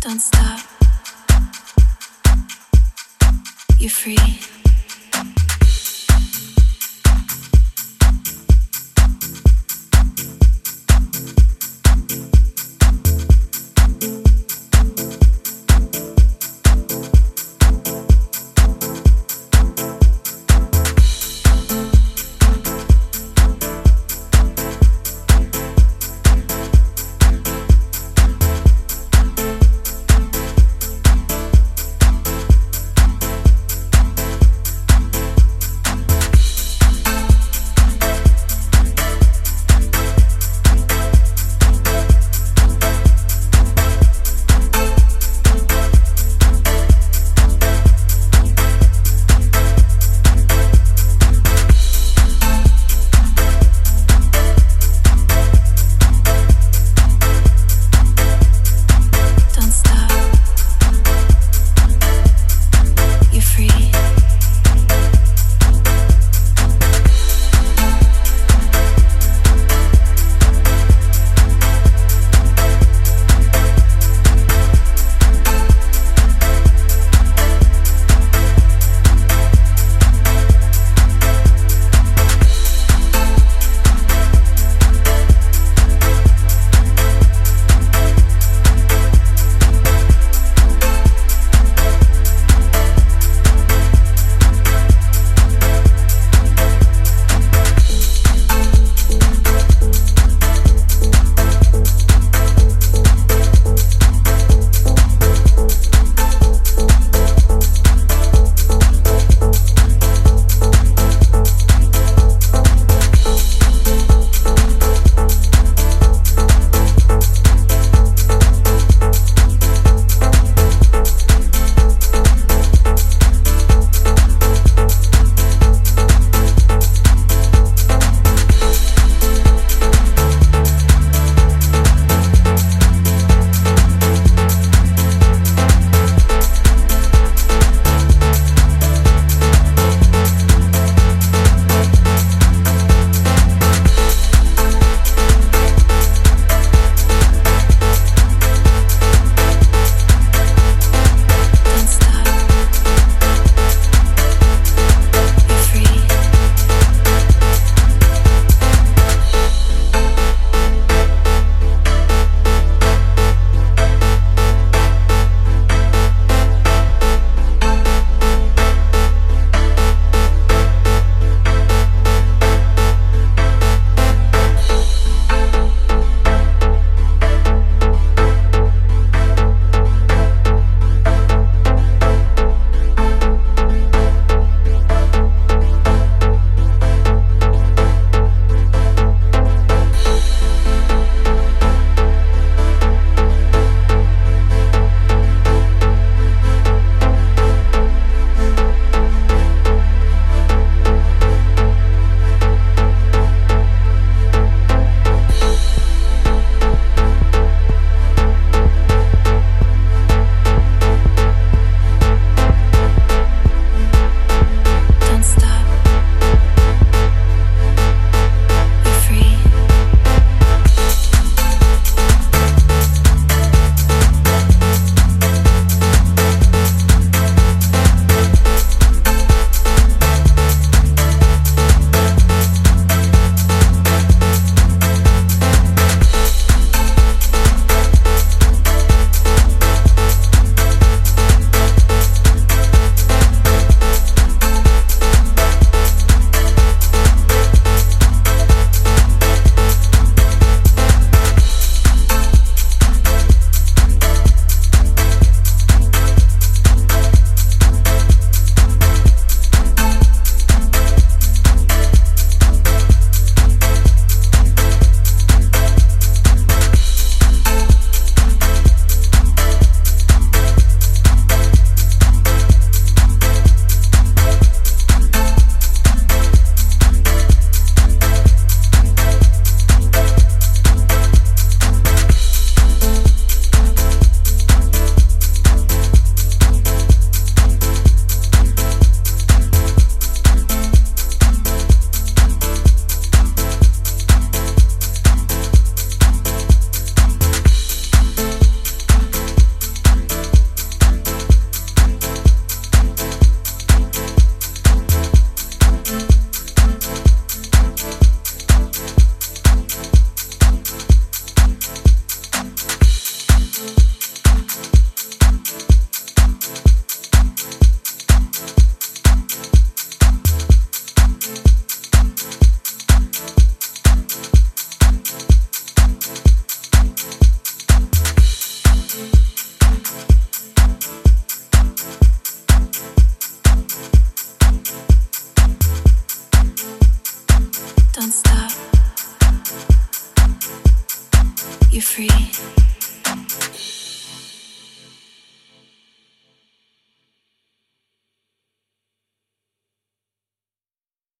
Don't stop. You're free. Free.